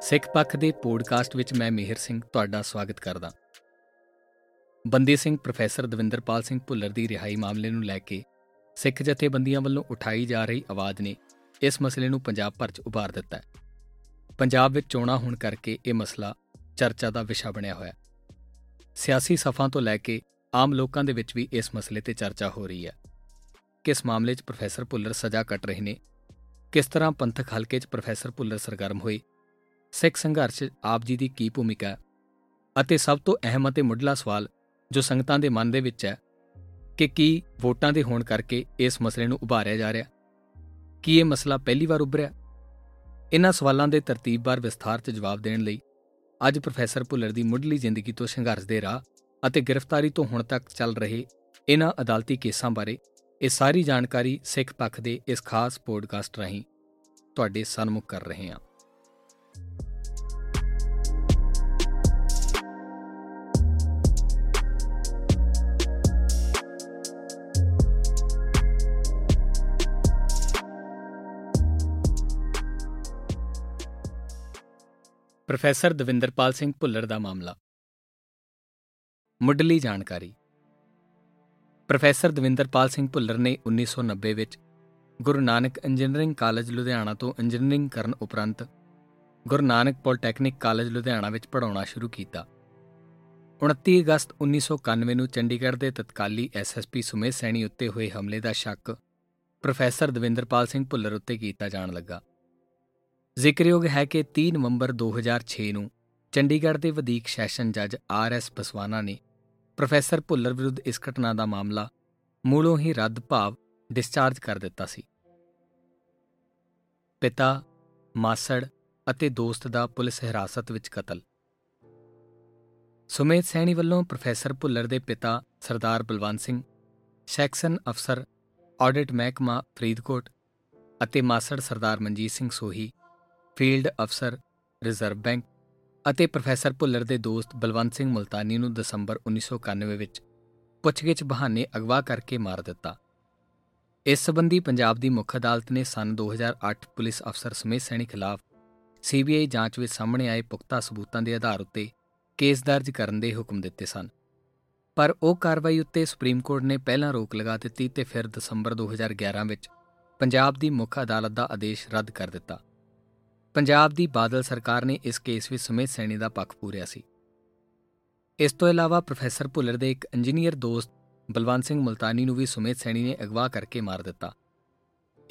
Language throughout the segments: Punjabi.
ਸਿੱਖ ਪੱਖ ਦੇ ਪੋਡਕਾਸਟ ਵਿੱਚ ਮੈਂ ਮਿਹਰ ਸਿੰਘ ਤੁਹਾਡਾ ਸਵਾਗਤ ਕਰਦਾ। ਬੰਦੀ ਸਿੰਘ ਪ੍ਰੋਫੈਸਰ ਦਵਿੰਦਰਪਾਲ ਸਿੰਘ ਭੁੱਲਰ ਦੀ ਰਿਹਾਈ ਮਾਮਲੇ ਨੂੰ ਲੈ ਕੇ ਸਿੱਖ ਜਥੇਬੰਦੀਆਂ ਵੱਲੋਂ ਉਠਾਈ ਜਾ ਰਹੀ ਆਵਾਜ਼ ਨੇ ਇਸ ਮਸਲੇ ਨੂੰ ਪੰਜਾਬ ਭਰ 'ਚ ਉਭਾਰ ਦਿੱਤਾ ਹੈ। ਪੰਜਾਬ ਵਿੱਚ ਚੋਣਾਂ ਹੋਣ ਕਰਕੇ ਇਹ ਮਸਲਾ ਚਰਚਾ ਦਾ ਵਿਸ਼ਾ ਬਣਿਆ ਹੋਇਆ ਹੈ। ਸਿਆਸੀ ਸਫਾਂ ਤੋਂ ਲੈ ਕੇ ਆਮ ਲੋਕਾਂ ਦੇ ਵਿੱਚ ਵੀ ਇਸ ਮਸਲੇ ਤੇ ਚਰਚਾ ਹੋ ਰਹੀ ਹੈ। ਕਿਸ ਮਾਮਲੇ 'ਚ ਪ੍ਰੋਫੈਸਰ ਭੁੱਲਰ ਸਜ਼ਾ ਕੱਟ ਰਹੇ ਨੇ ਕਿਸ ਤਰ੍ਹਾਂ ਪੰਥਕ ਹਲਕੇ 'ਚ ਪ੍ਰੋਫੈਸਰ ਭੁੱਲਰ ਸਰਗਰਮ ਹੋਏ? ਸਿੱਖ ਸੰਘਰਸ਼ ਆਪ ਜੀ ਦੀ ਕੀ ਭੂਮਿਕਾ ਹੈ? ਅਤੇ ਸਭ ਤੋਂ ਅਹਿਮ ਅਤੇ ਮੁੱਢਲਾ ਸਵਾਲ ਜੋ ਸੰਗਤਾਂ ਦੇ ਮਨ ਦੇ ਵਿੱਚ ਹੈ, ਕਿ ਕੀ ਵੋਟਾਂ ਦੇ ਹੋਣ ਕਰਕੇ ਇਸ ਮਸਲੇ ਨੂੰ ਉਭਾਰਿਆ ਜਾ ਰਿਹਾ? ਕੀ ਇਹ ਮਸਲਾ ਪਹਿਲੀ ਵਾਰ ਉੱਭਰਿਆ? ਇਹਨਾਂ ਸਵਾਲਾਂ ਦੇ ਤਰਤੀਬਵਾਰ ਵਿਸਥਾਰ 'ਚ ਜਵਾਬ ਦੇਣ ਲਈ ਅੱਜ ਪ੍ਰੋਫੈਸਰ ਭੁੱਲਰ ਦੀ ਮੁੱਢਲੀ ਜ਼ਿੰਦਗੀ ਤੋਂ ਸੰਘਰਸ਼ ਦੇ ਰਾਹ ਅਤੇ ਗ੍ਰਿਫਤਾਰੀ ਤੋਂ ਹੁਣ ਤੱਕ ਚੱਲ ਰਹੇ ਇਹਨਾਂ ਅਦਾਲਤੀ ਕੇਸਾਂ ਬਾਰੇ ਇਹ ਸਾਰੀ ਜਾਣਕਾਰੀ ਸਿੱਖ ਪੱਖ ਦੇ ਇਸ ਖਾਸ ਪੋਡਕਾਸਟ ਰਾਹੀਂ ਤੁਹਾਡੇ ਸਾਹਮਣੇ ਕਰ ਰਹੇ ਹਾਂ। ਪ੍ਰੋਫੈਸਰ ਦਵਿੰਦਰਪਾਲ ਸਿੰਘ ਭੁੱਲਰ ਦਾ ਮਾਮਲਾ। ਮੁੱਢਲੀ ਜਾਣਕਾਰੀ। ਪ੍ਰੋਫੈਸਰ ਦਵਿੰਦਰਪਾਲ ਸਿੰਘ ਭੁੱਲਰ ਨੇ 1990 ਵਿੱਚ ਗੁਰੂ ਨਾਨਕ ਇੰਜੀਨੀਅਰਿੰਗ ਕਾਲਜ ਲੁਧਿਆਣਾ ਤੋਂ ਇੰਜੀਨੀਅਰਿੰਗ ਕਰਨ ਉਪਰੰਤ ਗੁਰੂ ਨਾਨਕ ਪੋਲੀਟੈਕਨਿਕ ਕਾਲਜ ਲੁਧਿਆਣਾ ਵਿੱਚ ਪੜ੍ਹਾਉਣਾ ਸ਼ੁਰੂ ਕੀਤਾ। 29 ਅਗਸਤ 1991 ਨੂੰ ਚੰਡੀਗੜ੍ਹ ਦੇ ਤਤਕਾਲੀ ਐਸਐਸਪੀ ਸੁਮੇਸ਼ ਸੈਣੀ ਉੱਤੇ ਹੋਏ ਹਮਲੇ ਦਾ ਸ਼ੱਕ ਪ੍ਰੋਫੈਸਰ ਦਵਿੰਦਰਪਾਲ ਸਿੰਘ ਭੁੱਲਰ ਉੱਤੇ ਕੀਤਾ ਜਾਣ ਲੱਗਾ। ਜ਼ਿਕਰਯੋਗ ਹੈ ਕਿ 3 ਨਵੰਬਰ 2006 ਨੂੰ ਚੰਡੀਗੜ੍ਹ ਦੇ ਵਧੀਕ ਸੈਸ਼ਨ ਜੱਜ ਆਰ ਐਸ ਬਸਵਾਨਾ ਨੇ ਪ੍ਰੋਫੈਸਰ ਭੁੱਲਰ ਵਿਰੁੱਧ ਇਸ ਘਟਨਾ ਦਾ ਮਾਮਲਾ ਮੂਲੋਂ ਹੀ ਰੱਦ ਭਾਵ ਡਿਸਚਾਰਜ ਕਰ ਦਿੱਤਾ ਸੀ। ਪਿਤਾ, ਮਾਸੜ ਅਤੇ ਦੋਸਤ ਦਾ ਪੁਲਿਸ ਹਿਰਾਸਤ ਵਿੱਚ ਕਤਲ। ਸੁਮੇਤ ਸੈਣੀ ਵੱਲੋਂ ਪ੍ਰੋਫੈਸਰ ਭੁੱਲਰ ਦੇ ਪਿਤਾ ਸਰਦਾਰ ਬਲਵੰਤ ਸਿੰਘ, ਸੈਕਸ਼ਨ ਅਫਸਰ ਆਡਿਟ ਮਹਿਕਮਾ ਫਰੀਦਕੋਟ ਅਤੇ ਮਾਸੜ ਸਰਦਾਰ ਮਨਜੀਤ ਸਿੰਘ ਸੋਹੀ, ਫੀਲਡ ਅਫਸਰ ਰਿਜ਼ਰਵ ਬੈਂਕ ਅਤੇ ਪ੍ਰੋਫੈਸਰ ਭੁੱਲਰ ਦੇ ਦੋਸਤ ਬਲਵੰਤ ਸਿੰਘ ਮੁਲਤਾਨੀ ਨੂੰ ਦਸੰਬਰ 1991 ਵਿੱਚ ਪੁੱਛਗਿੱਛ ਬਹਾਨੇ ਅਗਵਾ ਕਰਕੇ ਮਾਰ ਦਿੱਤਾ। ਇਸ ਸਬੰਧੀ ਪੰਜਾਬ ਦੀ ਮੁੱਖ ਅਦਾਲਤ ਨੇ ਸਨ 2008 ਪੁਲਿਸ ਅਫਸਰ ਸਮੇਤ ਸੈਣੀ ਖਿਲਾਫ ਸੀਬੀਆਈ ਜਾਂਚ ਵਿੱਚ ਸਾਹਮਣੇ ਆਏ ਪੁਖਤਾ ਸਬੂਤਾਂ ਦੇ ਆਧਾਰ ਉੱਤੇ ਕੇਸ ਦਰਜ ਕਰਨ ਦੇ ਹੁਕਮ ਦਿੱਤੇ ਸਨ। ਪਰ ਉਹ ਕਾਰਵਾਈ ਉੱਤੇ ਸੁਪਰੀਮ ਕੋਰਟ ਨੇ ਪਹਿਲਾਂ ਰੋਕ ਲਗਾ ਦਿੱਤੀ ਤੇ ਫਿਰ ਦਸੰਬਰ 2011 ਵਿੱਚ ਪੰਜਾਬ ਦੀ ਮੁੱਖ ਅਦਾਲਤ ਦਾ ਆਦੇਸ਼ ਰੱਦ ਕਰ ਦਿੱਤਾ। ਪੰਜਾਬ ਦੀ ਬਾਦਲ ਸਰਕਾਰ ਨੇ ਇਸ ਕੇਸ ਵਿੱਚ ਸਮੇਤ ਸੈਣੀ ਦਾ ਪੱਖ ਪੂਰਿਆ ਸੀ। ਇਸ ਤੋਂ ਇਲਾਵਾ ਪ੍ਰੋਫੈਸਰ ਭੁੱਲਰ ਦੇ ਇੱਕ ਇੰਜੀਨੀਅਰ ਦੋਸਤ ਬਲਵੰਤ ਸਿੰਘ ਮੁਲਤਾਨੀ ਨੂੰ ਵੀ ਸੁਮੇਤ ਸੈਣੀ ਨੇ ਅਗਵਾ ਕਰਕੇ ਮਾਰ ਦਿੱਤਾ।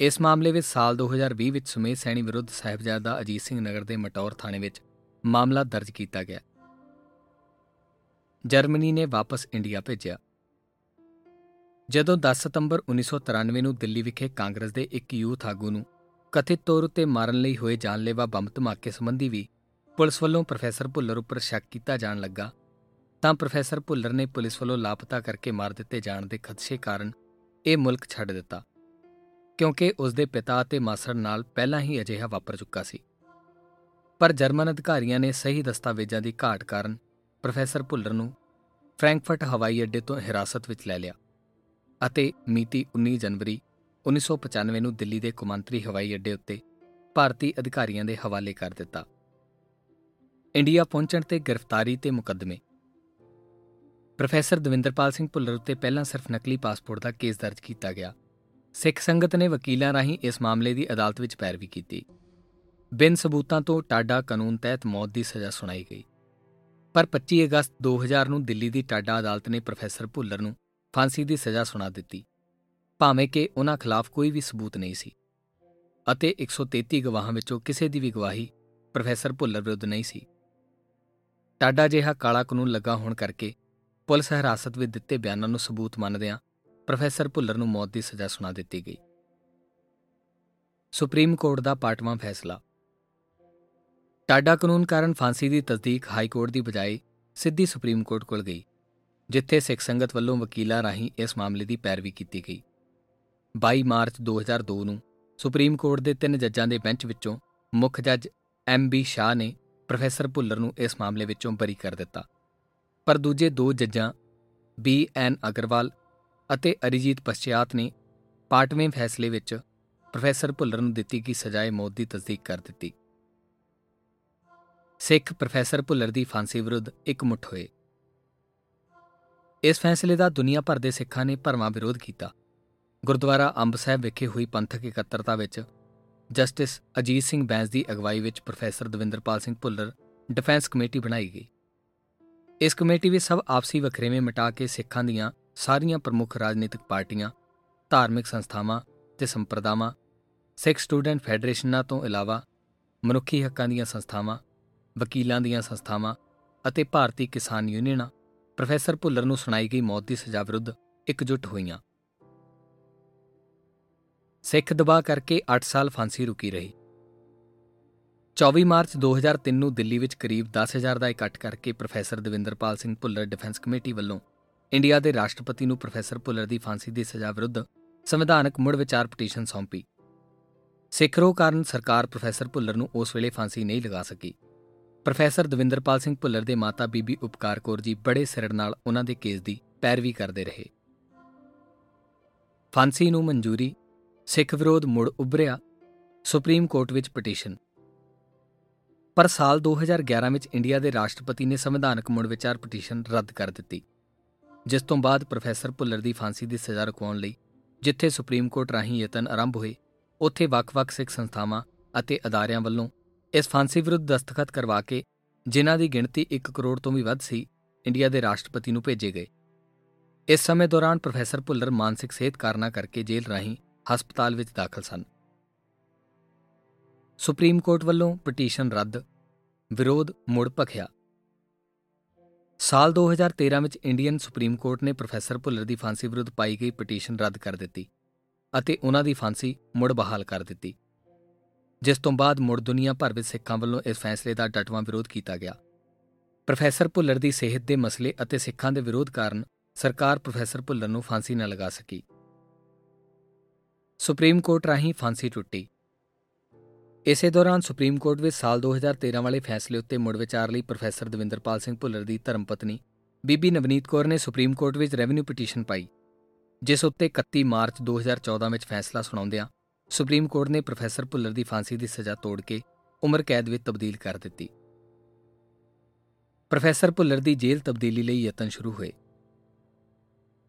ਇਸ ਮਾਮਲੇ ਵਿੱਚ ਸਾਲ 2020 ਵਿੱਚ ਸੁਮੇਤ ਸੈਣੀ ਵਿਰੁੱਧ ਸਾਹਿਬਜ਼ਾਦਾ ਅਜੀਤ ਸਿੰਘ ਨਗਰ ਦੇ ਮਟੌਰ ਥਾਣੇ ਵਿੱਚ ਮਾਮਲਾ ਦਰਜ ਕੀਤਾ ਗਿਆ। ਜਰਮਨੀ ਨੇ ਵਾਪਸ ਇੰਡੀਆ ਭੇਜਿਆ। ਜਦੋਂ 10 ਸਤੰਬਰ 1993 ਨੂੰ ਦਿੱਲੀ ਵਿਖੇ ਕਾਂਗਰਸ ਦੇ ਇੱਕ ਯੂਥ ਆਗੂ ਨੂੰ ਕਥਿਤ ਤੌਰ ਉਤੇ ਮਾਰਨ ਲਈ ਹੋਏ ਜਾਨਲੇਵਾ ਬੰਬ ਧਮਾਕੇ ਸੰਬੰਧੀ ਵੀ ਪੁਲਿਸ ਵੱਲੋਂ ਪ੍ਰੋਫੈਸਰ ਭੁੱਲਰ ਉੱਪਰ ਸ਼ੱਕ ਕੀਤਾ ਜਾਣ ਲੱਗਾ। ਤਾਂ ਪ੍ਰੋਫੈਸਰ ਭੁੱਲਰ ਨੇ ਪੁਲਿਸ ਵੱਲੋਂ ਲਾਪਤਾ ਕਰਕੇ ਮਾਰ ਦਿੱਤੇ ਜਾਣ ਦੇ ਖਦਸ਼ੇ ਕਾਰਨ ਇਹ ਮੁਲਕ ਛੱਡ ਦਿੱਤਾ। ਕਿਉਂਕਿ ਉਸ ਦੇ ਪਿਤਾ ਅਤੇ ਮਾਸੜ ਨਾਲ ਪਹਿਲਾਂ ਹੀ ਅਜਿਹਾ ਵਾਪਰ ਚੁੱਕਾ ਸੀ। ਪਰ ਜਰਮਨ ਅਧਿਕਾਰੀਆਂ ਨੇ ਸਹੀ ਦਸਤਾਵੇਜ਼ਾਂ ਦੀ ਘਾਟ ਕਾਰਨ ਪ੍ਰੋਫੈਸਰ ਭੁੱਲਰ ਨੂੰ ਫ੍ਰੈਂਕਫਰਟ ਹਵਾਈ ਅੱਡੇ ਤੋਂ ਹਿਰਾਸਤ ਵਿੱਚ ਲੈ ਲਿਆ ਅਤੇ ਮਿਤੀ 19 ਜਨਵਰੀ 1995 ਨੂੰ ਦਿੱਲੀ ਦੇ ਕੁਮੰਤਰੀ ਹਵਾਈ ਅੱਡੇ ਉੱਤੇ ਭਾਰਤੀ ਅਧਿਕਾਰੀਆਂ ਦੇ ਹਵਾਲੇ ਕਰ ਦਿੱਤਾ। ਇੰਡੀਆ ਪਹੁੰਚਣ ਤੇ ਗ੍ਰਿਫਤਾਰੀ ਤੇ ਮੁਕੱਦਮੇ। ਪ੍ਰੋਫੈਸਰ ਦਵਿੰਦਰਪਾਲ ਸਿੰਘ ਭੁੱਲਰ ਉੱਤੇ ਪਹਿਲਾਂ ਸਿਰਫ ਨਕਲੀ ਪਾਸਪੋਰਟ ਦਾ ਕੇਸ ਦਰਜ ਕੀਤਾ ਗਿਆ। ਸਿੱਖ ਸੰਗਤ ਨੇ ਵਕੀਲਾਂ ਰਾਹੀਂ ਇਸ ਮਾਮਲੇ ਦੀ ਅਦਾਲਤ ਵਿੱਚ ਪੈਰਵੀ ਕੀਤੀ। ਬਿਨ ਸਬੂਤਾਂ ਤੋਂ ਟਾਡਾ ਕਾਨੂੰਨ ਤਹਿਤ ਮੌਤ ਦੀ ਸਜ਼ਾ ਸੁਣਾਈ ਗਈ। ਪਰ 25 ਅਗਸਤ 2000 ਨੂੰ ਦਿੱਲੀ ਦੀ ਟਾਡਾ ਅਦਾਲਤ ਨੇ ਪ੍ਰੋਫੈਸਰ ਭੁੱਲਰ ਨੂੰ ਫਾਂਸੀ ਦੀ ਸਜ਼ਾ ਸੁਣਾ ਦਿੱਤੀ। ਭਾਵੇਂ ਕਿ ਉਹਨਾਂ ਖਿਲਾਫ ਕੋਈ ਵੀ ਸਬੂਤ ਨਹੀਂ ਸੀ ਅਤੇ 133 ਗਵਾਹਾਂ ਵਿੱਚੋਂ ਕਿਸੇ ਦੀ ਵੀ ਗਵਾਹੀ ਪ੍ਰੋਫੈਸਰ ਭੁੱਲਰ ਵਿਰੁੱਧ ਨਹੀਂ ਸੀ। ਟਾਡਾ ਜਿਹਾ ਕਾਲਾ ਕਾਨੂੰਨ ਲੱਗਾ ਹੋਣ ਕਰਕੇ ਪੁਲਿਸ ਹਿਰਾਸਤ ਵਿੱਚ ਦਿੱਤੇ ਬਿਆਨਾਂ ਨੂੰ ਸਬੂਤ ਮੰਨਦਿਆਂ ਪ੍ਰੋਫੈਸਰ ਭੁੱਲਰ ਨੂੰ ਮੌਤ ਦੀ ਸਜ਼ਾ ਸੁਣਾ ਦਿੱਤੀ ਗਈ। ਸੁਪਰੀਮ ਕੋਰਟ ਦਾ ਪਾਟਵਾਂ ਫੈਸਲਾ। ਟਾਡਾ ਕਾਨੂੰਨ ਕਾਰਨ ਫਾਂਸੀ ਦੀ ਤਸਦੀਕ ਹਾਈ ਕੋਰਟ ਦੀ ਬਜਾਏ ਸਿੱਧੀ ਸੁਪਰੀਮ ਕੋਰਟ ਕੋਲ ਗਈ, ਜਿੱਥੇ ਸਿੱਖ ਸੰਗਤ ਵੱਲੋਂ ਵਕੀਲਾਂ ਰਾਹੀਂ ਇਸ ਮਾਮਲੇ ਦੀ ਪੈਰਵੀ ਕੀਤੀ ਗਈ। 22 ਮਾਰਚ 2002 ਨੂੰ ਸੁਪਰੀਮ ਕੋਰਟ ਦੇ ਤਿੰਨ ਜੱਜਾਂ ਦੇ ਬੈਂਚ ਵਿੱਚੋਂ ਮੁੱਖ ਜੱਜ ਐਮ ਬੀ ਸ਼ਾਹ ਨੇ ਪ੍ਰੋਫੈਸਰ ਭੁੱਲਰ ਨੂੰ ਇਸ ਮਾਮਲੇ ਵਿੱਚੋਂ ਬਰੀ ਕਰ ਦਿੱਤਾ। ਪਰ ਦੂਜੇ ਦੋ ਜੱਜਾਂ ਬੀ ਐਨ ਅਗਰਵਾਲ ਅਤੇ ਅਰੀਜੀਤ ਪਛਿਆਤ ਨੇ ਪਾਟਵੇਂ ਫੈਸਲੇ ਵਿੱਚ ਪ੍ਰੋਫੈਸਰ ਭੁੱਲਰ ਨੂੰ ਦਿੱਤੀ ਗਈ ਸਜ਼ਾਏ ਮੌਤ ਦੀ ਤਸਦੀਕ ਕਰ ਦਿੱਤੀ। ਸਿੱਖ ਪ੍ਰੋਫੈਸਰ ਭੁੱਲਰ ਦੀ ਫਾਂਸੀ ਵਿਰੁੱਧ ਇਕਮੁੱਠ ਹੋਏ। ਇਸ ਫੈਸਲੇ ਦਾ ਦੁਨੀਆ ਭਰ ਦੇ ਸਿੱਖਾਂ ਨੇ ਭਰਵਾਂ ਵਿਰੋਧ ਕੀਤਾ। ਗੁਰਦੁਆਰਾ ਅੰਬ ਸਾਹਿਬ ਵਿਖੇ ਹੋਈ ਪੰਥਕ ਇਕੱਤਰਤਾ ਵਿੱਚ ਜਸਟਿਸ ਅਜੀਤ ਸਿੰਘ ਬੈਂਸ ਦੀ ਅਗਵਾਈ ਵਿੱਚ professor Davinderpal Singh Bhullar defence committee ਬਣਾਈ ਗਈ। ਇਸ ਕਮੇਟੀ ਵਿੱਚ ਸਭ ਆਪਸੀ ਵਖਰੇਵੇਂ ਮਿਟਾ ਕੇ ਸਿੱਖਾਂ ਦੀਆਂ ਸਾਰੀਆਂ ਪ੍ਰਮੁੱਖ ਰਾਜਨੀਤਿਕ ਪਾਰਟੀਆਂ, ਧਾਰਮਿਕ ਸੰਸਥਾਵਾਂ ਤੇ ਸੰਪਰਦਾਵਾਂ, ਸਿੱਖ ਸਟੂਡੈਂਟ ਫੈਡਰੇਸ਼ਨਾਂ ਤੋਂ ਇਲਾਵਾ ਮਨੁੱਖੀ ਹੱਕਾਂ ਦੀਆਂ ਸੰਸਥਾਵਾਂ, ਵਕੀਲਾਂ ਦੀਆਂ ਸੰਸਥਾਵਾਂ ਅਤੇ ਭਾਰਤੀ ਕਿਸਾਨ ਯੂਨੀਅਨਾਂ ਪ੍ਰੋਫੈਸਰ ਭੁੱਲਰ ਨੂੰ ਸੁਣਾਈ ਗਈ ਮੌਤ ਦੀ ਸਜ਼ਾ ਵਿਰੁੱਧ ਇਕਜੁੱਟ ਹੋਈਆਂ। ਸਿੱਖ ਦਬਾਅ ਕਰਕੇ 8 ਸਾਲ ਫਾਂਸੀ ਰੁਕੀ ਰਹੀ। 24 ਮਾਰਚ 2003 ਨੂੰ ਦਿੱਲੀ ਵਿੱਚ ਕਰੀਬ 10000 ਦਾ ਇਕੱਠ ਕਰਕੇ professor Davinderpal Singh Bhullar defence committee ਵੱਲੋਂ ਇੰਡੀਆ ਦੇ ਰਾਸ਼ਟਰਪਤੀ ਨੂੰ ਪ੍ਰੋਫੈਸਰ ਭੁੱਲਰ ਦੀ ਫਾਂਸੀ ਦੀ ਸਜ਼ਾ ਵਿਰੁੱਧ ਸੰਵਿਧਾਨਕ ਮੁੜ ਵਿਚਾਰ ਪਟੀਸ਼ਨ ਸੌਂਪੀ। ਸਿੱਖ ਰੋਹ ਕਾਰਨ ਸਰਕਾਰ ਪ੍ਰੋਫੈਸਰ ਭੁੱਲਰ ਨੂੰ ਉਸ ਵੇਲੇ ਫਾਂਸੀ ਨਹੀਂ ਲਗਾ ਸਕੀ। ਪ੍ਰੋਫੈਸਰ ਦਵਿੰਦਰਪਾਲ ਸਿੰਘ ਭੁੱਲਰ ਦੇ ਮਾਤਾ ਬੀਬੀ ਉਪਕਾਰ ਕੌਰ ਜੀ ਬੜੇ ਸਿਰੜ ਨਾਲ ਉਹਨਾਂ ਦੇ ਕੇਸ ਦੀ ਪੈਰਵੀ ਕਰਦੇ ਰਹੇ। ਫਾਂਸੀ ਨੂੰ ਮਨਜ਼ੂਰੀ ਸਿੱਖ ਵਿਰੋਧ ਮੁੜ ਉੱਭਰਿਆ ਸੁਪਰੀਮ ਕੋਰਟ ਵਿੱਚ ਪਟੀਸ਼ਨ। ਪਰ ਸਾਲ 2011 ਵਿੱਚ ਇੰਡੀਆ ਦੇ ਰਾਸ਼ਟਰਪਤੀ ਨੇ ਸੰਵਿਧਾਨਕ ਮੁੜ ਵਿਚਾਰ ਪਟੀਸ਼ਨ ਰੱਦ ਕਰ ਦਿੱਤੀ, ਜਿਸ ਤੋਂ ਬਾਅਦ ਪ੍ਰੋਫੈਸਰ ਭੁੱਲਰ ਦੀ ਫਾਂਸੀ ਦੀ ਸਜ਼ਾ ਰੁਕਵਾਉਣ ਲਈ ਜਿੱਥੇ ਸੁਪਰੀਮ ਕੋਰਟ ਰਾਹੀਂ ਯਤਨ ਆਰੰਭ ਹੋਏ, ਉੱਥੇ ਵੱਖ-ਵੱਖ ਸਿੱਖ ਸੰਸਥਾਵਾਂ ਅਤੇ ਅਦਾਰਿਆਂ ਵੱਲੋਂ ਇਸ ਫਾਂਸੀ ਵਿਰੁੱਧ ਦਸਤਖਤ ਕਰਵਾ ਕੇ ਜਿਨ੍ਹਾਂ ਦੀ ਗਿਣਤੀ 1 ਕਰੋੜ ਤੋਂ ਵੀ ਵੱਧ ਸੀ, ਇੰਡੀਆ ਦੇ ਰਾਸ਼ਟਰਪਤੀ ਨੂੰ ਭੇਜੇ ਗਏ। ਇਸ ਸਮੇਂ ਦੌਰਾਨ ਪ੍ਰੋਫੈਸਰ ਭੁੱਲਰ ਮਾਨਸਿਕ ਸਿਹਤ ਕਾਰਨਾਂ ਕਰਕੇ ਜੇਲ੍ਹ ਰਾਹੀਂ ਹਸਪਤਾਲ ਵਿੱਚ ਦਾਖਲ ਸਨ। ਸੁਪਰੀਮ ਕੋਰਟ ਵੱਲੋਂ ਪਟੀਸ਼ਨ ਰੱਦ, ਵਿਰੋਧ ਮੁੜ ਭਖਿਆ। ਸਾਲ 2013 ਵਿੱਚ ਇੰਡੀਅਨ ਸੁਪਰੀਮ ਕੋਰਟ ਨੇ ਪ੍ਰੋਫੈਸਰ ਭੁੱਲਰ ਦੀ ਫਾਂਸੀ ਵਿਰੁੱਧ ਪਾਈ ਗਈ ਪਟੀਸ਼ਨ ਰੱਦ ਕਰ ਦਿੱਤੀ ਅਤੇ ਉਹਨਾਂ ਦੀ ਫਾਂਸੀ ਮੁੜ ਬਹਾਲ ਕਰ ਦਿੱਤੀ, ਜਿਸ ਤੋਂ ਬਾਅਦ ਮੁੜ ਦੁਨੀਆ ਭਰ ਵਿੱਚ ਸਿੱਖਾਂ ਵੱਲੋਂ ਇਸ ਫੈਸਲੇ ਦਾ ਡਟਵਾਂ ਵਿਰੋਧ ਕੀਤਾ ਗਿਆ। ਪ੍ਰੋਫੈਸਰ ਭੁੱਲਰ ਦੀ ਸਿਹਤ ਦੇ ਮਸਲੇ ਅਤੇ ਸਿੱਖਾਂ ਦੇ ਵਿਰੋਧ ਕਾਰਨ ਸਰਕਾਰ ਪ੍ਰੋਫੈਸਰ ਭੁੱਲਰ ਨੂੰ ਫਾਂਸੀ ਨਾ ਲਗਾ ਸਕੀ। ਸੁਪਰੀਮ ਕੋਰਟ ਰਾਹੀਂ ਫਾਂਸੀ ਟੁੱਟੀ। ਇਸੇ ਦੌਰਾਨ ਸੁਪਰੀਮ ਕੋਰਟ ਵਿੱਚ ਸਾਲ 2013 ਵਾਲੇ ਫੈਸਲੇ ਉੱਤੇ ਮੁੜ ਵਿਚਾਰ ਲਈ ਪ੍ਰੋਫੈਸਰ ਦਵਿੰਦਰਪਾਲ ਸਿੰਘ ਭੁੱਲਰ ਦੀ ਧਰਮ ਪਤਨੀ ਬੀਬੀ ਨਵਨੀਤ ਕੌਰ ਨੇ ਸੁਪਰੀਮ ਕੋਰਟ ਵਿੱਚ ਰੈਵਨਿਊ ਪਟੀਸ਼ਨ ਪਾਈ। ਜਿਸ ਉੱਤੇ 31 ਮਾਰਚ 2014 ਵਿੱਚ ਫੈਸਲਾ ਸੁਣਾਉਂਦਿਆਂ ਸੁਪਰੀਮ ਕੋਰਟ ਨੇ ਪ੍ਰੋਫੈਸਰ ਭੁੱਲਰ ਦੀ ਫਾਂਸੀ ਦੀ ਸਜ਼ਾ ਤੋੜ ਕੇ ਉਮਰ ਕੈਦ ਵਿੱਚ ਤਬਦੀਲ ਕਰ ਦਿੱਤੀ। ਪ੍ਰੋਫੈਸਰ ਭੁੱਲਰ ਦੀ ਜੇਲ੍ਹ ਤਬਦੀਲੀ ਲਈ ਯਤਨ ਸ਼ੁਰੂ ਹੋਏ।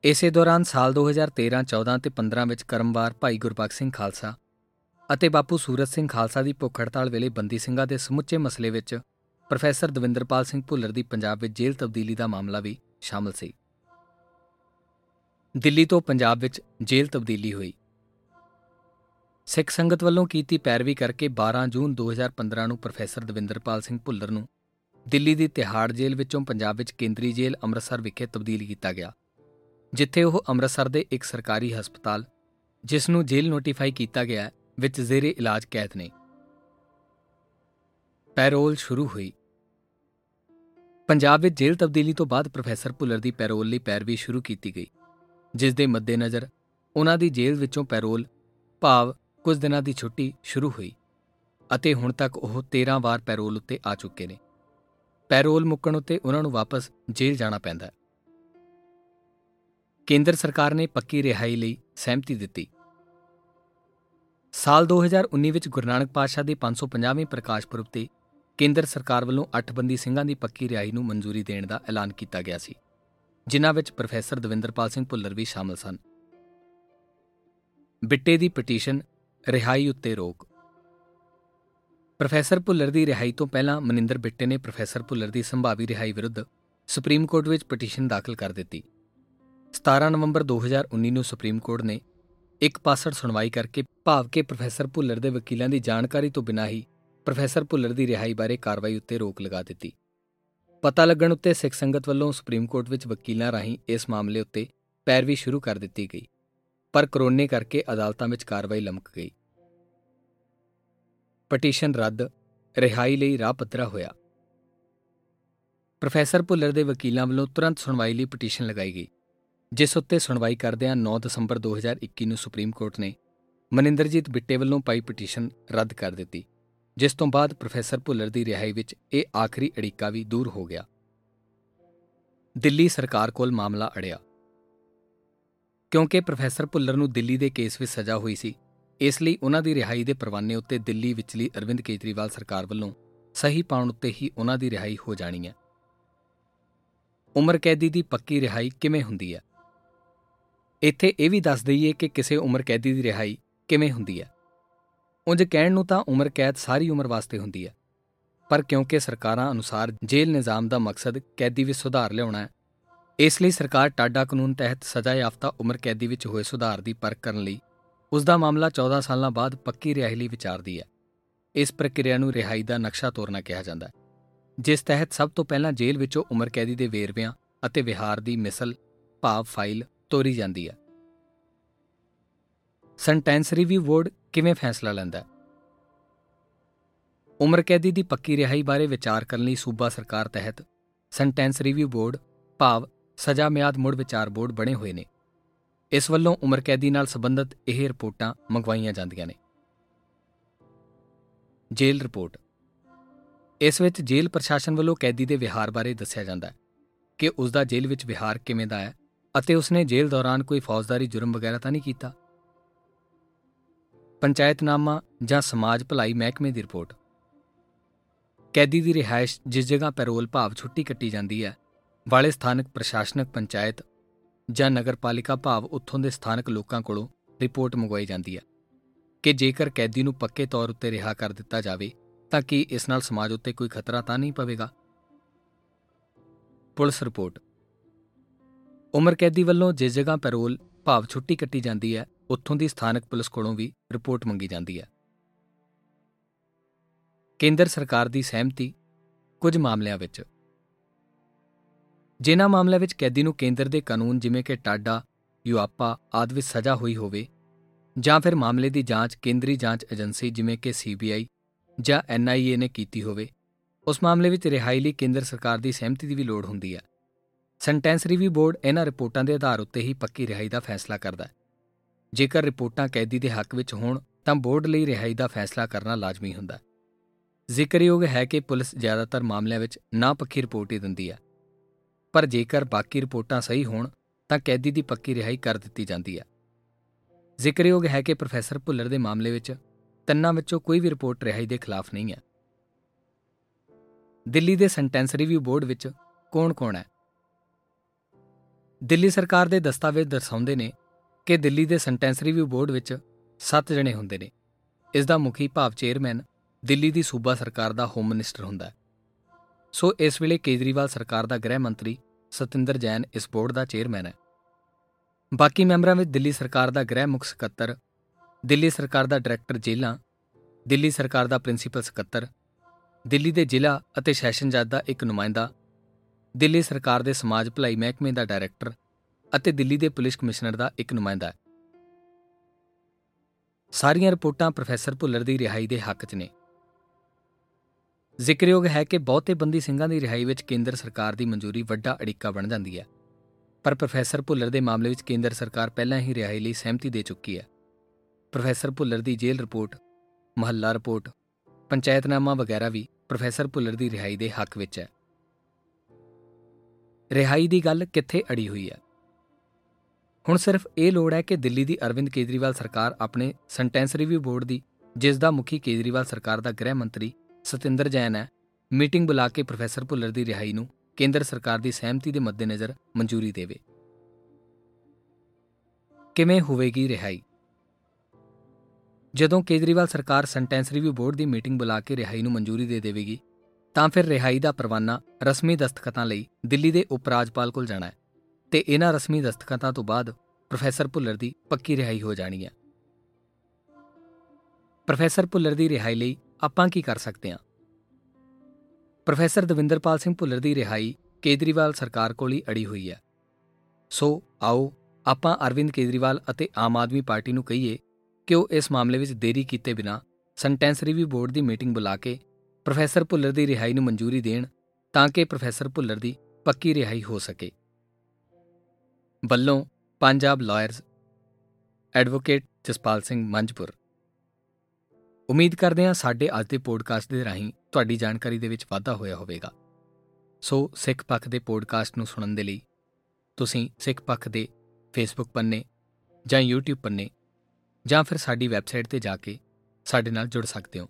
ਇਸੇ ਦੌਰਾਨ ਸਾਲ 2013, 14 ਤੇ 15 ਵਿੱਚ ਕਰਮਵਾਰ ਭਾਈ ਗੁਰਬਖਸ਼ ਸਿੰਘ ਖਾਲਸਾ ਅਤੇ ਬਾਪੂ ਸੂਰਤ ਸਿੰਘ ਖਾਲਸਾ ਦੀ ਭੁੱਖ ਹੜਤਾਲ ਵੇਲੇ ਬੰਦੀ ਸਿੰਘਾਂ ਦੇ ਸਮੁੱਚੇ ਮਸਲੇ ਵਿੱਚ ਪ੍ਰੋਫੈਸਰ ਦਵਿੰਦਰਪਾਲ ਸਿੰਘ ਭੁੱਲਰ ਦੀ ਪੰਜਾਬ ਵਿੱਚ ਜੇਲ੍ਹ ਤਬਦੀਲੀ ਦਾ ਮਾਮਲਾ ਵੀ ਸ਼ਾਮਲ ਸੀ। ਦਿੱਲੀ ਤੋਂ ਪੰਜਾਬ ਵਿੱਚ ਜੇਲ੍ਹ ਤਬਦੀਲੀ ਹੋਈ। ਸਿੱਖ ਸੰਗਤ ਵੱਲੋਂ ਕੀਤੀ ਪੈਰਵੀ ਕਰਕੇ 12 ਜੂਨ 2015 ਨੂੰ ਪ੍ਰੋਫੈਸਰ ਦਵਿੰਦਰਪਾਲ ਸਿੰਘ ਭੁੱਲਰ ਨੂੰ ਦਿੱਲੀ ਦੀ ਤਿਹਾੜ ਜੇਲ੍ਹ ਵਿੱਚੋਂ ਪੰਜਾਬ ਵਿੱਚ ਕੇਂਦਰੀ ਜੇਲ੍ਹ ਅੰਮ੍ਰਿਤਸਰ ਵਿਖੇ ਤਬਦੀਲ ਕੀਤਾ ਗਿਆ। ਜਿੱਥੇ ਉਹ ਅੰਮ੍ਰਿਤਸਰ ਦੇ ਇੱਕ ਸਰਕਾਰੀ ਹਸਪਤਾਲ, ਜਿਸ ਨੂੰ ਜੇਲ੍ਹ ਨੋਟੀਫਾਈ ਕੀਤਾ ਗਿਆ ਵਿੱਚ ਜ਼ੇਰੇ ਇਲਾਜ ਕੈਦ ਨੇ। ਪੈਰੋਲ ਸ਼ੁਰੂ ਹੋਈ। ਪੰਜਾਬ ਵਿੱਚ ਜੇਲ੍ਹ ਤਬਦੀਲੀ ਤੋਂ ਬਾਅਦ ਪ੍ਰੋਫੈਸਰ ਭੁੱਲਰ ਦੀ ਪੈਰੋਲ ਲਈ ਪੈਰਵੀ ਸ਼ੁਰੂ ਕੀਤੀ ਗਈ, ਜਿਸ ਦੇ ਮੱਦੇਨਜ਼ਰ ਉਹਨਾਂ ਦੀ ਜੇਲ੍ਹ ਵਿੱਚੋਂ ਪੈਰੋਲ ਭਾਵ ਕੁਝ ਦਿਨਾਂ ਦੀ ਛੁੱਟੀ ਸ਼ੁਰੂ ਹੋਈ ਅਤੇ ਹੁਣ ਤੱਕ ਉਹ 13 ਵਾਰ ਪੈਰੋਲ ਉੱਤੇ ਆ ਚੁੱਕੇ ਨੇ। ਪੈਰੋਲ ਮੁੱਕਣ ਉੱਤੇ ਉਹਨਾਂ ਨੂੰ ਵਾਪਸ ਜੇਲ੍ਹ ਜਾਣਾ ਪੈਂਦਾ ਹੈ। ਕੇਂਦਰ ਸਰਕਾਰ ਨੇ ਪੱਕੀ ਰਿਹਾਈ ਲਈ ਸਹਿਮਤੀ ਦਿੱਤੀ। ਸਾਲ 2019 ਵਿੱਚ ਗੁਰੂ ਨਾਨਕ ਪਾਤਸ਼ਾਹ ਦੇ 550ਵੇਂ ਪ੍ਰਕਾਸ਼ ਪੁਰਬ ਤੇ ਕੇਂਦਰ ਸਰਕਾਰ ਵੱਲੋਂ 8 ਬੰਦੀ ਸਿੰਘਾਂ ਦੀ ਪੱਕੀ ਰਿਹਾਈ ਨੂੰ ਮਨਜ਼ੂਰੀ ਦੇਣ ਦਾ ਐਲਾਨ ਕੀਤਾ ਗਿਆ ਸੀ, ਜਿਨ੍ਹਾਂ ਵਿੱਚ ਪ੍ਰੋਫੈਸਰ ਦਵਿੰਦਰਪਾਲ ਸਿੰਘ ਭੁੱਲਰ ਵੀ ਸ਼ਾਮਲ ਸਨ। ਬਿੱਟੇ ਦੀ ਪਟੀਸ਼ਨ, ਰਿਹਾਈ ਉੱਤੇ ਰੋਕ। ਪ੍ਰੋਫੈਸਰ ਭੁੱਲਰ ਦੀ ਰਿਹਾਈ ਤੋਂ ਪਹਿਲਾਂ ਮਨਿੰਦਰ ਬਿੱਟੇ ਨੇ ਪ੍ਰੋਫੈਸਰ ਭੁੱਲਰ ਦੀ ਸੰਭਾਵੀ ਰਿਹਾਈ ਵਿਰੁੱਧ ਸੁਪਰੀਮ ਕੋਰਟ ਵਿੱਚ ਪਟੀਸ਼ਨ ਦਾਖਲ ਕਰ ਦਿੱਤੀ। 17 ਨਵੰਬਰ 2019 ਨੂੰ ਸੁਪਰੀਮ ਕੋਰਟ ਨੇ ਇੱਕ ਪਾਸੜ ਸੁਣਵਾਈ ਕਰਕੇ ਭਾਵ ਕਿ ਪ੍ਰੋਫੈਸਰ ਭੁੱਲਰ ਦੇ ਵਕੀਲਾਂ ਦੀ ਜਾਣਕਾਰੀ ਤੋਂ ਬਿਨਾਂ ਹੀ ਪ੍ਰੋਫੈਸਰ ਭੁੱਲਰ ਦੀ ਰਿਹਾਈ ਬਾਰੇ ਕਾਰਵਾਈ ਉੱਤੇ ਰੋਕ ਲਗਾ ਦਿੱਤੀ। ਪਤਾ ਲੱਗਣ ਉੱਤੇ ਸਿੱਖ ਸੰਗਤ ਵੱਲੋਂ ਸੁਪਰੀਮ ਕੋਰਟ ਵਿੱਚ ਵਕੀਲਾਂ ਰਾਹੀਂ ਇਸ ਮਾਮਲੇ ਉੱਤੇ ਪੈਰਵੀ ਸ਼ੁਰੂ ਕਰ ਦਿੱਤੀ ਗਈ, ਪਰ ਕਰੋਨੇ ਕਰਕੇ ਅਦਾਲਤਾਂ ਵਿੱਚ ਕਾਰਵਾਈ ਲਮਕ ਗਈ। ਪਟੀਸ਼ਨ ਰੱਦ, ਰਿਹਾਈ ਲਈ ਰਾਹ ਪੱਧਰਾ ਹੋਇਆ। ਪ੍ਰੋਫੈਸਰ ਭੁੱਲਰ ਦੇ ਵਕੀਲਾਂ ਵੱਲੋਂ ਤੁਰੰਤ ਸੁਣਵਾਈ ਲਈ ਪਟੀਸ਼ਨ ਲਗਾਈ ਗਈ। ਜਿਸ ਉੱਤੇ ਸੁਣਵਾਈ ਕਰਦਿਆਂ 9 ਦਸੰਬਰ 2021 ਨੂੰ ਸੁਪਰੀਮ ਕੋਰਟ ਨੇ ਮਨਿੰਦਰਜੀਤ ਬਿੱਟੇ ਵੱਲੋਂ ਪਾਈ ਪਟੀਸ਼ਨ ਰੱਦ ਕਰ ਦਿੱਤੀ, ਜਿਸ ਤੋਂ ਬਾਅਦ ਪ੍ਰੋਫੈਸਰ ਭੁੱਲਰ ਦੀ ਰਿਹਾਈ ਵਿੱਚ ਇਹ ਆਖਰੀ ਅੜਿੱਕਾ ਵੀ ਦੂਰ ਹੋ ਗਿਆ। ਦਿੱਲੀ ਸਰਕਾਰ ਕੋਲ ਮਾਮਲਾ ਅੜਿਆ। ਕਿਉਂਕਿ ਪ੍ਰੋਫੈਸਰ ਭੁੱਲਰ ਨੂੰ ਦਿੱਲੀ ਦੇ ਕੇਸ ਵਿੱਚ ਸਜ਼ਾ ਹੋਈ ਸੀ, ਇਸ ਲਈ ਉਹਨਾਂ ਦੀ ਰਿਹਾਈ ਦੇ ਪਰਵਾਨੇ ਉੱਤੇ ਦਿੱਲੀ ਵਿਚਲੀ ਅਰਵਿੰਦ ਕੇਜਰੀਵਾਲ ਸਰਕਾਰ ਵੱਲੋਂ ਸਹੀ ਪਾਉਣ ਉੱਤੇ ਹੀ ਉਹਨਾਂ ਦੀ ਰਿਹਾਈ ਹੋ ਜਾਣੀ ਹੈ। ਉਮਰ ਕੈਦੀ ਦੀ ਪੱਕੀ ਰਿਹਾਈ ਕਿਵੇਂ ਹੁੰਦੀ ਹੈ? ਇੱਥੇ ਇਹ ਵੀ ਦੱਸ ਦਈਏ ਕਿ ਕਿਸੇ ਉਮਰ ਕੈਦੀ ਦੀ ਰਿਹਾਈ ਕਿਵੇਂ ਹੁੰਦੀ ਹੈ। ਉਂਝ ਕਹਿਣ ਨੂੰ ਤਾਂ ਉਮਰ ਕੈਦ ਸਾਰੀ ਉਮਰ ਵਾਸਤੇ ਹੁੰਦੀ ਹੈ। ਪਰ ਕਿਉਂਕਿ ਸਰਕਾਰਾਂ ਅਨੁਸਾਰ ਜੇਲ੍ਹ ਨਿਜ਼ਾਮ ਦਾ ਮਕਸਦ ਕੈਦੀ ਵਿੱਚ ਸੁਧਾਰ ਲਿਆਉਣਾ ਹੈ, ਇਸ ਲਈ ਸਰਕਾਰ ਟਾਡਾ ਕਾਨੂੰਨ ਤਹਿਤ ਸਜ਼ਾ ਯਾਫਤਾ ਉਮਰ ਕੈਦੀ ਵਿੱਚ ਹੋਏ ਸੁਧਾਰ ਦੀ ਪਰਖ ਕਰਨ ਲਈ ਉਸ ਦਾ ਮਾਮਲਾ 14 ਸਾਲਾਂ ਬਾਅਦ ਪੱਕੀ ਰਿਹਾਈ ਲਈ ਵਿਚਾਰਦੀ ਹੈ। ਇਸ ਪ੍ਰਕਿਰਿਆ ਨੂੰ ਰਿਹਾਈ ਦਾ ਨਕਸ਼ਾ ਤੋਰਨਾ ਕਿਹਾ ਜਾਂਦਾ ਹੈ, ਜਿਸ ਤਹਿਤ ਸਭ ਤੋਂ ਪਹਿਲਾਂ ਜੇਲ੍ਹ ਵਿੱਚੋਂ ਉਮਰ ਕੈਦੀ ਦੇ ਵੇਰਵਿਆਂ ਅਤੇ ਵਿਹਾਰ ਦੀ ਮਿਸਲ, ਭਾਵ ਫਾਈਲ ਤੋਰੀ ਜਾਂਦੀ ਹੈ ਸੈਂਟੈਂਸ ਰਿਵਿਊ ਬੋਰਡ ਕਿਵੇਂ ਫੈਸਲਾ ਲੈਂਦਾ? ਹੈ ਉਮਰ ਕੈਦੀ ਦੀ ਪੱਕੀ ਰਿਹਾਈ ਬਾਰੇ ਵਿਚਾਰ ਕਰਨ ਲਈ ਸੂਬਾ ਸਰਕਾਰ ਤਹਿਤ ਸੈਂਟੈਂਸ ਰਿਵਿਊ ਬੋਰਡ ਭਾਵ ਸਜ਼ਾ ਮਿਆਦ ਮੁੜ ਵਿਚਾਰ ਬੋਰਡ ਬਣੇ ਹੋਏ ਨੇ। ਇਸ ਵੱਲੋਂ ਉਮਰ ਕੈਦੀ ਨਾਲ ਸੰਬੰਧਿਤ ਇਹ ਰਿਪੋਰਟਾਂ ਮੰਗਵਾਈਆਂ ਜਾਂਦੀਆਂ ਨੇ। ਜੇਲ੍ਹ ਰਿਪੋਰਟ। ਇਸ ਵਿੱਚ ਜੇਲ੍ਹ ਪ੍ਰਸ਼ਾਸਨ ਵੱਲੋਂ ਕੈਦੀ ਦੇ ਵਿਹਾਰ ਬਾਰੇ ਦੱਸਿਆ ਜਾਂਦਾ ਹੈ ਕਿ ਉਸ ਦਾ ਜੇਲ੍ਹ ਵਿੱਚ ਵਿਹਾਰ ਕਿਵੇਂ ਦਾ ਹੈ ਅਤੇ ਉਸਨੇ ਜੇਲ੍ਹ ਦੌਰਾਨ ਕੋਈ ਫੌਜਦਾਰੀ ਜੁਰਮ ਵਗੈਰਾ ਤਾਂ ਨਹੀਂ ਕੀਤਾ? ਪੰਚਾਇਤਨਾਮਾ ਜਾਂ ਸਮਾਜ ਭਲਾਈ ਮਹਿਕਮੇ ਦੀ ਰਿਪੋਰਟ। ਕੈਦੀ ਦੀ ਰਿਹਾਇਸ਼ ਜਿਸ ਜਗ੍ਹਾ ਪੈਰੋਲ ਭਾਵ ਛੁੱਟੀ ਕੱਟੀ ਜਾਂਦੀ ਹੈ, ਵਾਲੇ ਸਥਾਨਕ ਪ੍ਰਸ਼ਾਸਨਿਕ ਪੰਚਾਇਤ ਜਾਂ ਨਗਰਪਾਲਿਕਾ ਭਾਵ ਉੱਥੋਂ ਦੇ ਸਥਾਨਕ ਲੋਕਾਂ ਕੋਲੋਂ ਰਿਪੋਰਟ ਮੰਗਵਾਈ ਜਾਂਦੀ ਹੈ ਕਿ ਜੇਕਰ ਕੈਦੀ ਨੂੰ ਪੱਕੇ ਤੌਰ ਉੱਤੇ ਰਿਹਾ ਕਰ ਦਿੱਤਾ ਜਾਵੇ, ਤਾਂ ਕੀ ਇਸ ਨਾਲ ਸਮਾਜ ਉੱਤੇ ਕੋਈ ਖਤਰਾ ਤਾਂ ਨਹੀਂ ਪਵੇਗਾ? ਪੁਲਿਸ ਰਿਪੋਰਟ ਉਮਰ ਕੈਦੀ ਵੱਲੋਂ ਜਿਸ ਜਗ੍ਹਾ ਪੈਰੋਲ ਭਾਵ ਛੁੱਟੀ ਕੱਟੀ ਜਾਂਦੀ ਹੈ, ਉੱਥੋਂ ਦੀ ਸਥਾਨਕ ਪੁਲਿਸ ਕੋਲੋਂ ਵੀ ਰਿਪੋਰਟ ਮੰਗੀ ਜਾਂਦੀ ਹੈ। ਕੇਂਦਰ ਸਰਕਾਰ ਦੀ ਸਹਿਮਤੀ, ਕੁਝ ਮਾਮਲਿਆਂ ਵਿੱਚ। ਜਿਨ੍ਹਾਂ ਮਾਮਲਿਆਂ ਵਿੱਚ ਕੈਦੀ ਨੂੰ ਕੇਂਦਰ ਦੇ ਕਾਨੂੰਨ ਜਿਵੇਂ ਕਿ ਟਾਡਾ ਯੂਆਪਾ ਆਦਿ ਵਿੱਚ ਸਜ਼ਾ ਹੋਈ ਹੋਵੇ ਜਾਂ ਫਿਰ ਮਾਮਲੇ ਦੀ ਜਾਂਚ ਕੇਂਦਰੀ ਜਾਂਚ ਏਜੰਸੀ ਜਿਵੇਂ ਕਿ ਸੀਬੀਆਈ ਜਾਂ ਐਨਆਈਏ ਨੇ ਕੀਤੀ ਹੋਵੇ, ਉਸ ਮਾਮਲੇ ਵਿੱਚ ਰਿਹਾਈ ਲਈ ਕੇਂਦਰ ਸਰਕਾਰ ਦੀ ਸਹਿਮਤੀ ਦੀ ਵੀ ਲੋੜ ਹੁੰਦੀ ਹੈ। ਸੈਂਟੈਂਸ ਰਿਵਿਊ ਬੋਰਡ ਇਹਨਾਂ ਰਿਪੋਰਟਾਂ ਦੇ ਆਧਾਰ ਉੱਤੇ ਹੀ ਪੱਕੀ ਰਿਹਾਈ ਦਾ ਫੈਸਲਾ ਕਰਦਾ ਹੈ। ਜੇਕਰ ਰਿਪੋਰਟਾਂ ਕੈਦੀ ਦੇ ਹੱਕ ਵਿੱਚ ਹੋਣ, ਤਾਂ ਬੋਰਡ ਲਈ ਰਿਹਾਈ ਦਾ ਫੈਸਲਾ ਕਰਨਾ ਲਾਜ਼ਮੀ ਹੁੰਦਾ ਹੈ। ਜ਼ਿਕਰਯੋਗ ਹੈ ਕਿ ਪੁਲਿਸ ਜ਼ਿਆਦਾਤਰ ਮਾਮਲਿਆਂ ਵਿੱਚ ਨਾ ਪੱਕੀ ਰਿਪੋਰਟ ਹੀ ਦਿੰਦੀ ਹੈ। ਪਰ ਜੇਕਰ ਬਾਕੀ ਰਿਪੋਰਟਾਂ ਸਹੀ ਹੋਣ, ਤਾਂ ਕੈਦੀ ਦੀ ਪੱਕੀ ਰਿਹਾਈ ਕਰ ਦਿੱਤੀ ਜਾਂਦੀ ਹੈ। ਜ਼ਿਕਰਯੋਗ ਹੈ ਕਿ ਪ੍ਰੋਫੈਸਰ ਭੁੱਲਰ ਦੇ ਮਾਮਲੇ ਵਿੱਚ ਤਿੰਨਾਂ ਵਿੱਚੋਂ ਕੋਈ ਵੀ ਰਿਪੋਰਟ ਰਿਹਾਈ ਦੇ ਖਿਲਾਫ ਨਹੀਂ ਹੈ। ਦਿੱਲੀ ਦੇ ਸੈਂਟੈਂਸ ਰਿਵਿਊ ਬੋਰਡ ਵਿੱਚ ਕੌਣ-ਕੌਣ ਹੈ? ਦਿੱਲੀ ਸਰਕਾਰ ਦੇ ਦਸਤਾਵੇਜ਼ ਦਰਸਾਉਂਦੇ ਨੇ ਕਿ ਦਿੱਲੀ ਦੇ ਸੈਂਟੈਂਸ ਰਿਵਿਊ ਬੋਰਡ ਵਿੱਚ 7 ਜਣੇ ਹੁੰਦੇ ਨੇ। ਇਸ ਦਾ ਮੁਖੀ ਭਾਵ ਚੇਅਰਮੈਨ ਦਿੱਲੀ ਦੀ ਸੂਬਾ ਸਰਕਾਰ ਦਾ ਹੋਮ ਮਿਨਿਸਟਰ ਹੁੰਦਾ ਹੈ। ਸੋ ਇਸ ਵੇਲੇ ਕੇਜਰੀਵਾਲ ਸਰਕਾਰ ਦਾ ਗ੍ਰਹਿ ਮੰਤਰੀ ਸਤਿੰਦਰ ਜੈਨ ਇਸ ਬੋਰਡ ਦਾ ਚੇਅਰਮੈਨ ਹੈ। ਬਾਕੀ ਮੈਂਬਰਾਂ ਵਿੱਚ ਦਿੱਲੀ ਸਰਕਾਰ ਦਾ ਗ੍ਰਹਿ ਮੁਖ ਸਕੱਤਰ, ਦਿੱਲੀ ਸਰਕਾਰ ਦਾ ਡਾਇਰੈਕਟਰ ਜੇਲ੍ਹਾਂ ਦਿੱਲੀ ਸਰਕਾਰ ਦਾ ਪ੍ਰਿੰਸੀਪਲ ਸਕੱਤਰ, ਦਿੱਲੀ ਦੇ ਜ਼ਿਲ੍ਹਾ ਅਤੇ ਸੈਸ਼ਨ ਜੱਜ ਦਾ ਇੱਕ ਨੁਮਾਇੰਦਾ ਦਿੱਲੀ ਸਰਕਾਰ ਦੇ ਸਮਾਜ ਭਲਾਈ ਮਹਿਕਮੇ ਦਾ ਡਾਇਰੈਕਟਰ ਅਤੇ ਦਿੱਲੀ ਦੇ ਪੁਲਿਸ ਕਮਿਸ਼ਨਰ ਦਾ ਇੱਕ ਨੁਮਾਇੰਦਾ ਹੈ। ਸਾਰੀਆਂ ਰਿਪੋਰਟਾਂ ਪ੍ਰੋਫੈਸਰ ਭੁੱਲਰ ਦੀ ਰਿਹਾਈ ਦੇ ਹੱਕ 'ਚ ਨੇ। ਜ਼ਿਕਰਯੋਗ ਹੈ ਕਿ ਬਹੁਤੇ ਬੰਦੀ ਸਿੰਘਾਂ ਦੀ ਰਿਹਾਈ ਵਿੱਚ ਕੇਂਦਰ ਸਰਕਾਰ ਦੀ ਮਨਜ਼ੂਰੀ ਵੱਡਾ ਅੜਿੱਕਾ ਬਣ ਜਾਂਦੀ ਹੈ। ਪਰ ਪ੍ਰੋਫੈਸਰ ਭੁੱਲਰ ਦੇ ਮਾਮਲੇ ਵਿੱਚ ਕੇਂਦਰ ਸਰਕਾਰ ਪਹਿਲਾਂ ਹੀ ਰਿਹਾਈ ਲਈ ਸਹਿਮਤੀ ਦੇ ਚੁੱਕੀ ਹੈ। ਪ੍ਰੋਫੈਸਰ ਭੁੱਲਰ ਦੀ ਜੇਲ੍ਹ ਰਿਪੋਰਟ, ਮਹੱਲਾ ਰਿਪੋਰਟ, ਪੰਚਾਇਤਨਾਮਾ ਵਗੈਰਾ ਵੀ ਪ੍ਰੋਫੈਸਰ ਭੁੱਲਰ ਦੀ ਰਿਹਾਈ ਦੇ ਹੱਕ ਵਿੱਚ ਹੈ। ਰਿਹਾਈ ਦੀ ਗੱਲ ਕਿੱਥੇ ਅੜੀ ਹੋਈ ਹੈ? ਹੁਣ ਸਿਰਫ ਇਹ ਲੋੜ ਹੈ ਕਿ ਦਿੱਲੀ ਦੀ ਅਰਵਿੰਦ ਕੇਜਰੀਵਾਲ ਸਰਕਾਰ ਆਪਣੇ ਸੈਂਟੈਂਸ ਰਿਵਿਊ ਬੋਰਡ ਦੀ, ਜਿਸ ਦਾ ਮੁਖੀ ਕੇਜਰੀਵਾਲ ਸਰਕਾਰ ਦਾ ਗ੍ਰਹਿ ਮੰਤਰੀ ਸਤਿੰਦਰ ਜੈਨ ਹੈ, ਮੀਟਿੰਗ ਬੁਲਾ ਕੇ ਪ੍ਰੋਫੈਸਰ ਭੁੱਲਰ ਦੀ ਰਿਹਾਈ ਨੂੰ ਕੇਂਦਰ ਸਰਕਾਰ ਦੀ ਸਹਿਮਤੀ ਦੇ ਮੱਦੇਨਜ਼ਰ ਮਨਜ਼ੂਰੀ ਦੇਵੇ। ਕਿਵੇਂ ਹੋਵੇਗੀ ਰਿਹਾਈ? ਜਦੋਂ ਕੇਜਰੀਵਾਲ ਸਰਕਾਰ ਸੈਂਟੈਂਸ ਰਿਵਿਊ ਬੋਰਡ ਦੀ ਮੀਟਿੰਗ ਬੁਲਾ ਕੇ ਰਿਹਾਈ ਨੂੰ ਮਨਜ਼ੂਰੀ ਦੇ ਦੇਵੇਗੀ ਤਾਂ ਫਿਰ ਰਿਹਾਈ ਦਾ ਪਰਵਾਨਾ ਰਸਮੀ ਦਸਤਖਤਾਂ ਲਈ ਦਿੱਲੀ ਦੇ ਉਪ ਰਾਜਪਾਲ ਕੋਲ ਜਾਣਾ ਹੈ ਤੇ ਇਹਨਾਂ ਰਸਮੀ ਦਸਤਖਤਾਂ ਤੋਂ ਬਾਅਦ ਪ੍ਰੋਫੈਸਰ ਭੁੱਲਰ ਦੀ ਪੱਕੀ ਰਿਹਾਈ ਹੋ ਜਾਣੀ ਹੈ। ਪ੍ਰੋਫੈਸਰ ਭੁੱਲਰ ਦੀ ਰਿਹਾਈ ਲਈ ਆਪਾਂ ਕੀ ਕਰ ਸਕਦੇ ਹਾਂ? ਪ੍ਰੋਫੈਸਰ ਦਵਿੰਦਰਪਾਲ ਸਿੰਘ ਭੁੱਲਰ ਦੀ ਰਿਹਾਈ ਕੇਜਰੀਵਾਲ ਸਰਕਾਰ ਕੋਲ ਹੀ ਅੜੀ ਹੋਈ ਹੈ। ਸੋ ਆਓ ਆਪਾਂ ਅਰਵਿੰਦ ਕੇਜਰੀਵਾਲ ਅਤੇ ਆਮ ਆਦਮੀ ਪਾਰਟੀ ਨੂੰ ਕਹੀਏ ਕਿ ਉਹ ਇਸ ਮਾਮਲੇ ਵਿੱਚ ਦੇਰੀ ਕੀਤੇ ਬਿਨਾ ਸੈਂਟੈਂਸ ਰਿਵਿਊ ਬੋਰਡ ਦੀ ਮੀਟਿੰਗ ਬੁਲਾ ਕੇ ਪ੍ਰੋਫੈਸਰ ਭੁੱਲਰ ਦੀ ਰਿਹਾਈ ਨੂੰ ਮਨਜ਼ੂਰੀ ਦੇਣ ਤਾਂ ਕਿ ਪ੍ਰੋਫੈਸਰ ਭੁੱਲਰ ਦੀ ਪੱਕੀ ਰਿਹਾਈ ਹੋ ਸਕੇ। ਵੱਲੋਂ ਪੰਜਾਬ ਲਾਇਰਸ ਐਡਵੋਕੇਟ ਜਸਪਾਲ ਸਿੰਘ ਮੰਜਪੁਰ ਉਮੀਦ ਕਰਦੇ ਹਾਂ ਸਾਡੇ ਅੱਜ ਦੇ ਪੋਡਕਾਸਟ ਦੇ ਰਾਹੀਂ ਤੁਹਾਡੀ ਜਾਣਕਾਰੀ ਦੇ ਵਿੱਚ ਵਾਧਾ ਹੋਇਆ ਹੋਵੇਗਾ। ਸੋ ਸਿੱਖ ਪੱਖ ਦੇ ਪੋਡਕਾਸਟ ਨੂੰ ਸੁਣਨ ਦੇ ਲਈ ਤੁਸੀਂ ਸਿੱਖ ਪੱਖ ਦੇ ਫੇਸਬੁੱਕ ਪੰਨੇ ਜਾਂ YouTube ਪੰਨੇ ਜਾਂ ਫਿਰ ਸਾਡੀ ਵੈਬਸਾਈਟ ਤੇ ਜਾ ਕੇ ਸਾਡੇ ਨਾਲ ਜੁੜ ਸਕਦੇ ਹੋ।